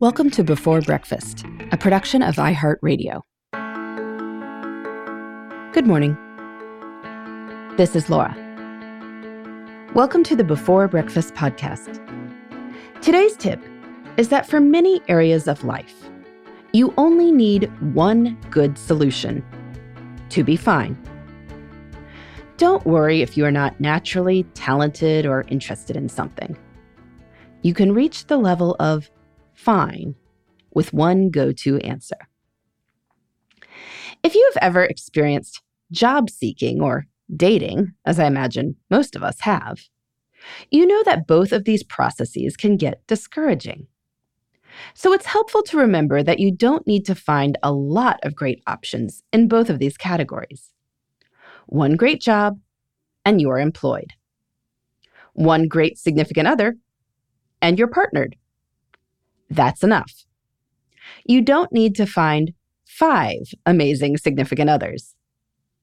Welcome to Before Breakfast, a production of iHeartRadio. Good morning. This is Laura. Welcome to the Before Breakfast podcast. Today's tip is that for many areas of life, you only need one good solution to be fine. Don't worry if you are not naturally talented or interested in something. You can reach the level of fine with one go to answer. If you have ever experienced job seeking or dating, as I imagine most of us have, you know that both of these processes can get discouraging. So it's helpful to remember that you don't need to find a lot of great options in both of these categories. One great job, and you're employed. One great significant other, and you're partnered. That's enough. You don't need to find five amazing significant others.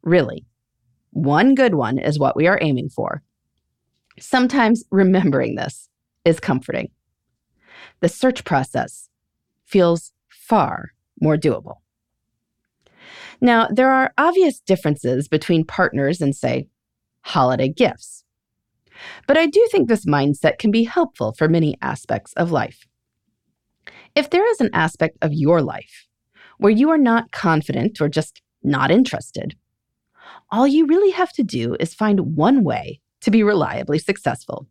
Really, one good one is what we are aiming for. Sometimes remembering this is comforting. The search process feels far more doable. Now, there are obvious differences between partners and, say, holiday gifts. But I do think this mindset can be helpful for many aspects of life. If there is an aspect of your life where you are not confident or just not interested, all you really have to do is find one way to be reliably successful.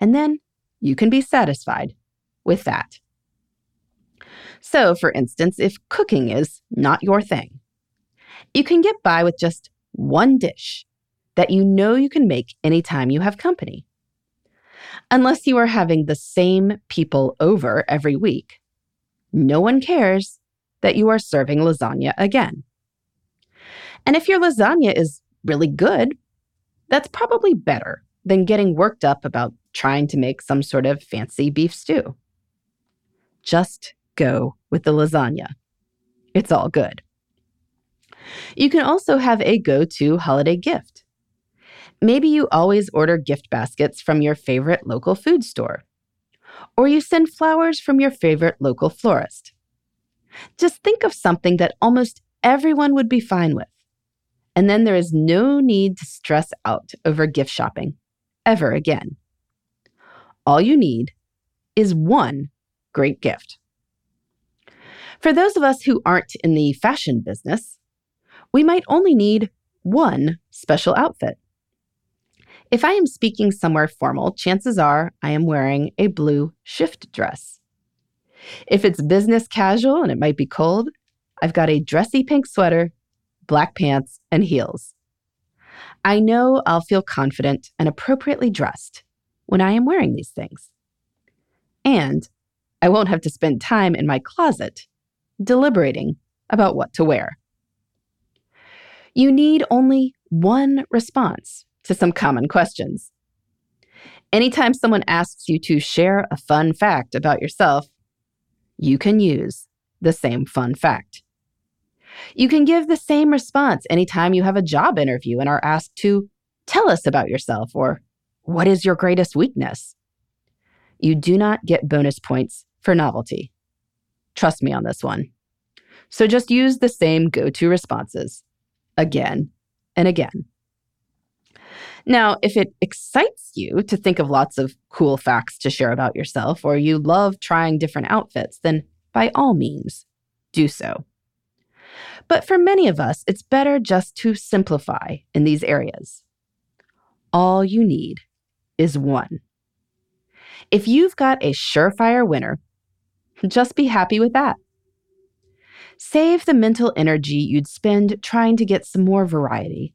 And then you can be satisfied with that. So, for instance, if cooking is not your thing, you can get by with just one dish that you know you can make anytime you have company unless you are having the same people over every week. No one cares that you are serving lasagna again. And if your lasagna is really good, that's probably better than getting worked up about trying to make some sort of fancy beef stew. Just go with the lasagna. It's all good. You can also have a go to holiday gift. Maybe you always order gift baskets from your favorite local food store, or you send flowers from your favorite local florist. Just think of something that almost everyone would be fine with. And then there is no need to stress out over gift shopping ever again. All you need is one great gift. For those of us who aren't in the fashion business, we might only need one special outfit. If I am speaking somewhere formal, chances are I am wearing a blue shift dress. If it's business casual and it might be cold, I've got a dressy pink sweater, black pants, and heels. I know I'll feel confident and appropriately dressed when I am wearing these things. And I won't have to spend time in my closet deliberating about what to wear. You need only one response to some common questions. Anytime someone asks you to share a fun fact about yourself, you can use the same fun fact. You can give the same response anytime you have a job interview and are asked to tell us about yourself or what is your greatest weakness. You do not get bonus points for novelty. Trust me on this one. So just use the same go to responses again and again. Now, if it excites you to think of lots of cool facts to share about yourself, or you love trying different outfits, then by all means, do so. But for many of us, it's better just to simplify in these areas. All you need is one. If you've got a surefire winner, just be happy with that. Save the mental energy you'd spend trying to get some more variety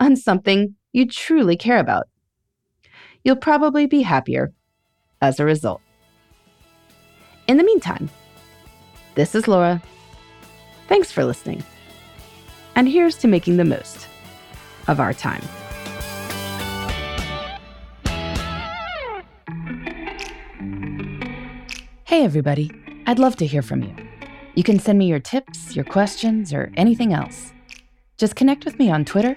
on something you truly care about. You'll probably be happier as a result. In the meantime, this is Laura. Thanks for listening. And here's to making the most of our time. Hey, everybody. I'd love to hear from you. You can send me your tips, your questions, or anything else. Just connect with me on Twitter